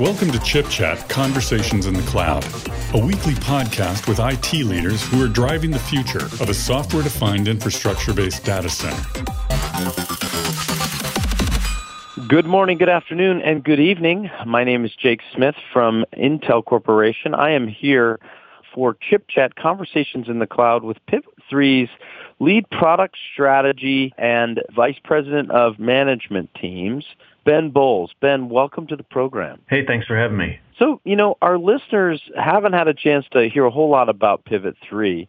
Welcome to Chip Chat Conversations in the Cloud, a weekly podcast with IT leaders who are driving the future of a software defined infrastructure based data center. Good morning, good afternoon, and good evening. My name is Jake Smith from Intel Corporation. I am here for Chip Chat Conversations in the Cloud with Pivot 3's lead product strategy and vice president of management teams, Ben Bolles. Ben, welcome to the program. Hey, thanks for having me. So, you know, our listeners haven't had a chance to hear a whole lot about Pivot 3,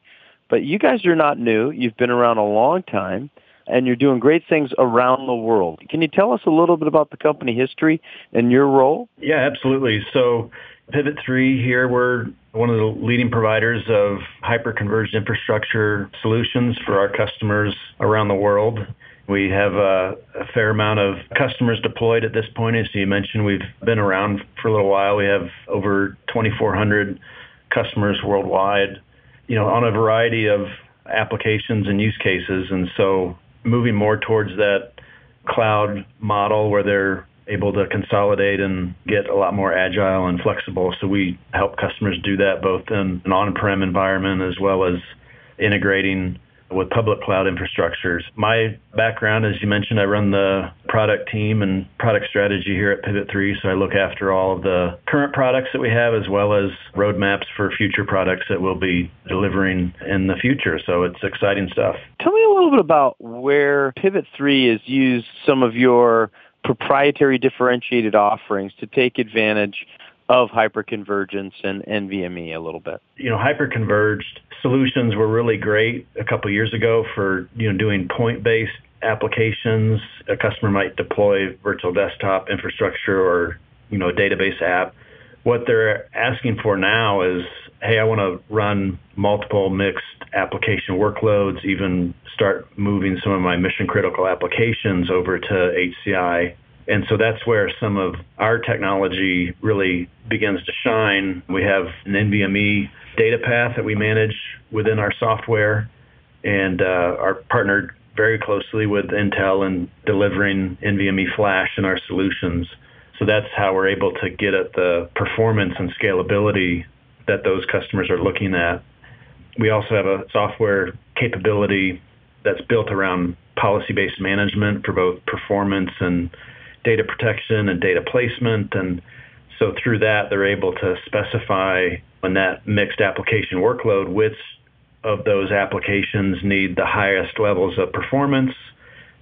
but you guys are not new. You've been around a long time and you're doing great things around the world. Can you tell us a little bit about the company history and your role? Yeah, absolutely. So, Pivot 3 here, we're one of the leading providers of hyper-converged infrastructure solutions for our customers around the world. We have a, a, fair amount of customers deployed at this point. As you mentioned, we've been around for a little while. We have over 2,400 customers worldwide, you know, on a variety of applications and use cases. And so moving more towards that cloud model where they're able to consolidate and get a lot more agile and flexible. So we help customers do that both in an on-prem environment as well as integrating with public cloud infrastructures. My background, as you mentioned, I run the product team and product strategy here at Pivot 3. So I look after all of the current products that we have as well as roadmaps for future products that we'll be delivering in the future. So it's exciting stuff. Tell me a little bit about where Pivot 3 has used some of your proprietary differentiated offerings to take advantage of hyperconvergence and NVMe a little bit? You know, hyperconverged solutions were really great a couple years ago for, you know, doing point-based applications. A customer might deploy virtual desktop infrastructure or, you know, a database app. What they're asking for now is, hey, I want to run multiple mixed application workloads, even start moving some of my mission critical applications over to HCI. And so that's where some of our technology really begins to shine. We have an NVMe data path that we manage within our software and uh, are partnered very closely with Intel in delivering NVMe flash in our solutions. So that's how we're able to get at the performance and scalability that those customers are looking at. We also have a software capability that's built around policy-based management for both performance and data protection and data placement. And so through that, they're able to specify on that mixed application workload which of those applications need the highest levels of performance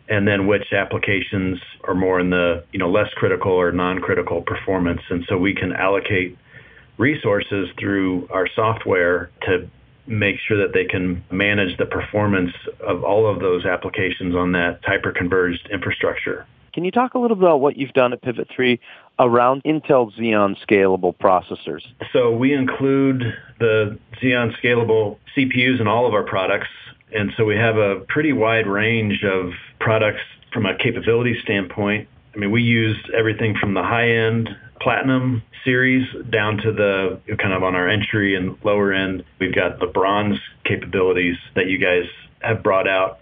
and then which applications are more in the you know less critical or non-critical performance and so we can allocate resources through our software to make sure that they can manage the performance of all of those applications on that hyper-converged infrastructure. Can you talk a little bit about what you've done at Pivot 3 around Intel Xeon scalable processors? So we include the Xeon scalable CPUs in all of our products. And so we have a pretty wide range of products from a capability standpoint. I mean, we use everything from the high end platinum series down to the kind of on our entry and lower end. We've got the bronze capabilities that you guys have brought out.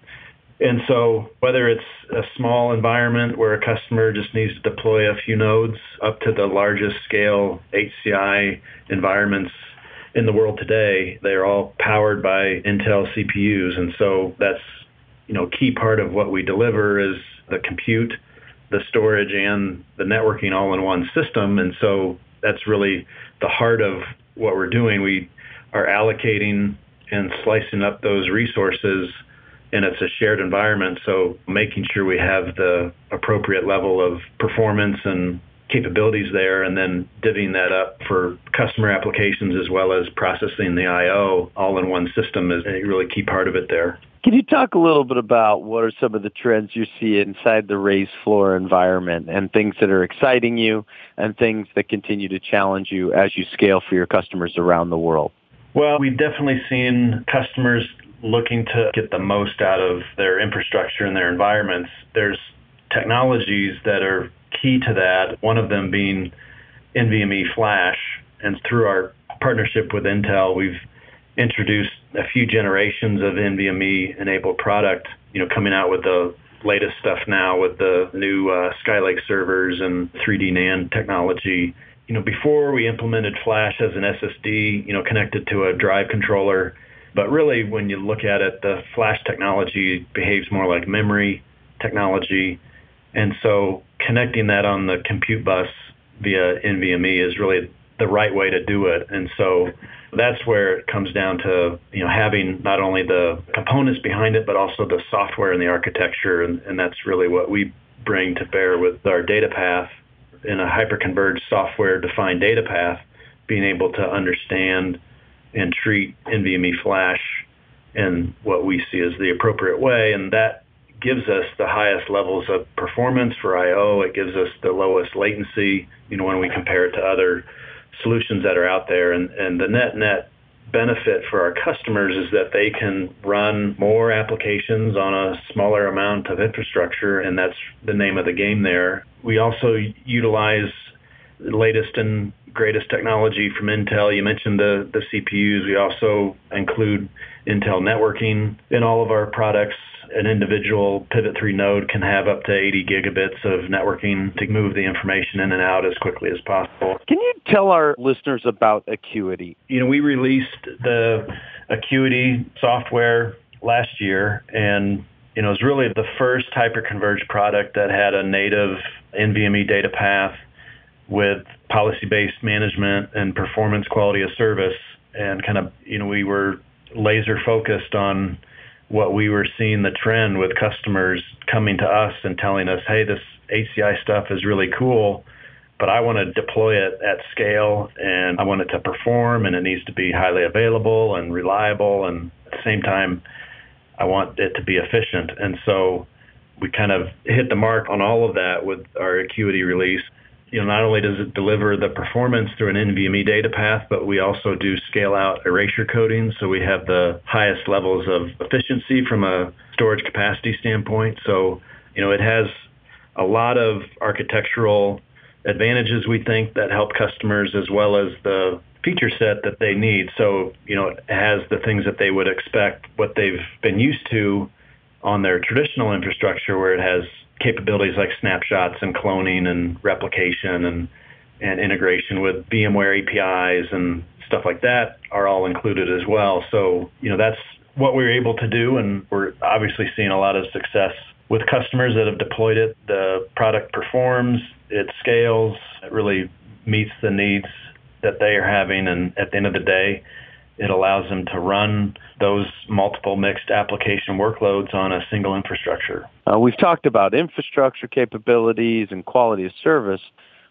And so whether it's a small environment where a customer just needs to deploy a few nodes up to the largest scale HCI environments in the world today, they're all powered by Intel CPUs. And so that's, you know, key part of what we deliver is the compute, the storage and the networking all in one system. And so that's really the heart of what we're doing. We are allocating and slicing up those resources and it's a shared environment. So making sure we have the appropriate level of performance and capabilities there and then divvying that up for customer applications as well as processing the IO all in one system is a really key part of it there. Can you talk a little bit about what are some of the trends you see inside the raised floor environment and things that are exciting you and things that continue to challenge you as you scale for your customers around the world? Well, we've definitely seen customers looking to get the most out of their infrastructure and their environments, there's technologies that are key to that, one of them being NVMe Flash. And through our partnership with Intel, we've introduced a few generations of NVMe enabled product, you know, coming out with the latest stuff now with the new uh, Skylake servers and 3D NAND technology. You know, before we implemented Flash as an SSD, you know, connected to a drive controller, but really when you look at it, the Flash technology behaves more like memory technology. And so connecting that on the compute bus via NVMe is really the right way to do it. And so that's where it comes down to you know having not only the components behind it but also the software and the architecture and, and that's really what we bring to bear with our data path in a hyperconverged software defined data path being able to understand and treat NVMe flash in what we see as the appropriate way and that gives us the highest levels of performance for IO. It gives us the lowest latency, you know, when we compare it to other solutions that are out there. And, and the net net benefit for our customers is that they can run more applications on a smaller amount of infrastructure, and that's the name of the game there. We also utilize the latest and greatest technology from Intel. You mentioned the, the CPUs. We also include Intel networking in all of our products an individual Pivot 3 node can have up to 80 gigabits of networking to move the information in and out as quickly as possible. Can you tell our listeners about Acuity? You know, we released the Acuity software last year, and you know, it was really the first hyperconverged product that had a native NVMe data path with policy-based management and performance quality of service. And kind of, you know, we were laser focused on what we were seeing the trend with customers coming to us and telling us, hey, this HCI stuff is really cool, but I want to deploy it at scale and I want it to perform and it needs to be highly available and reliable. And at the same time, I want it to be efficient. And so we kind of hit the mark on all of that with our Acuity release you know, not only does it deliver the performance through an NVMe data path, but we also do scale out erasure coding. So we have the highest levels of efficiency from a storage capacity standpoint. So, you know, it has a lot of architectural advantages we think that help customers as well as the feature set that they need. So, you know, it has the things that they would expect, what they've been used to on their traditional infrastructure where it has capabilities like snapshots and cloning and replication and and integration with VMware APIs and stuff like that are all included as well. So, you know, that's what we are able to do and we're obviously seeing a lot of success with customers that have deployed it. The product performs, it scales, it really meets the needs that they are having and at the end of the day, it allows them to run those multiple mixed application workloads on a single infrastructure. Uh, we've talked about infrastructure capabilities and quality of service,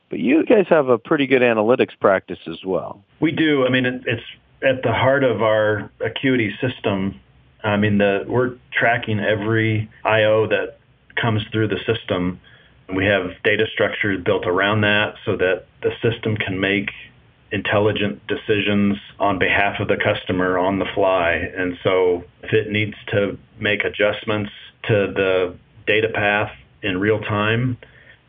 but you guys have a pretty good analytics practice as well. We do. I mean, it, it's at the heart of our Acuity system. I mean, the, we're tracking every I/O that comes through the system. We have data structures built around that so that the system can make intelligent decisions on behalf of the customer on the fly. And so if it needs to make adjustments to the data path in real time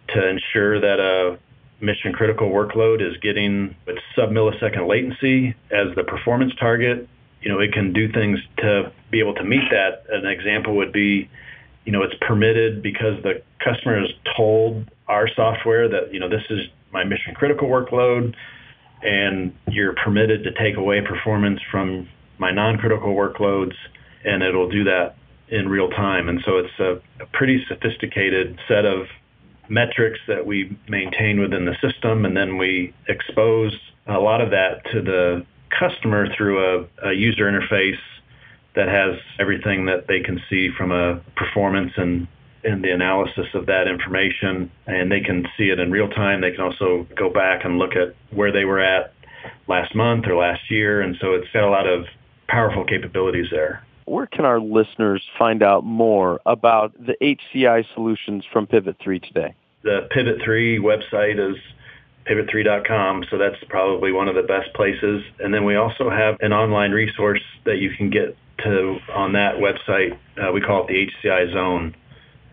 to ensure that a mission critical workload is getting its sub millisecond latency as the performance target, you know, it can do things to be able to meet that. An example would be, you know, it's permitted because the customer has told our software that, you know, this is my mission critical workload and you're permitted to take away performance from my non-critical workloads, and it'll do that in real time. And so it's a, a pretty sophisticated set of metrics that we maintain within the system, and then we expose a lot of that to the customer through a, a user interface that has everything that they can see from a performance and in the analysis of that information, and they can see it in real time. They can also go back and look at where they were at last month or last year, and so it's got a lot of powerful capabilities there. Where can our listeners find out more about the HCI solutions from Pivot 3 today? The Pivot 3 website is pivot3.com, so that's probably one of the best places. And then we also have an online resource that you can get to on that website. Uh, we call it the HCI Zone.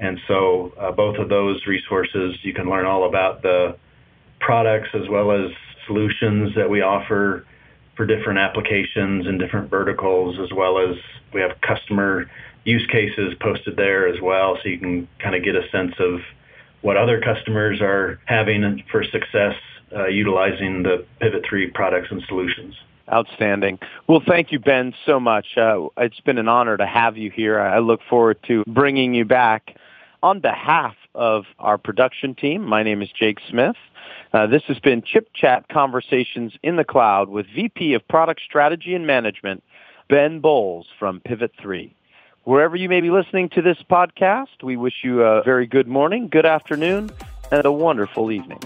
And so uh, both of those resources, you can learn all about the products as well as solutions that we offer for different applications and different verticals, as well as we have customer use cases posted there as well, so you can kind of get a sense of what other customers are having for success uh, utilizing the Pivot 3 products and solutions. Outstanding. Well, thank you, Ben, so much. Uh, it's been an honor to have you here. I look forward to bringing you back. On behalf of our production team, my name is Jake Smith. Uh, this has been Chip Chat Conversations in the Cloud with VP of Product Strategy and Management, Ben Bolles from Pivot 3. Wherever you may be listening to this podcast, we wish you a very good morning, good afternoon, and a wonderful evening.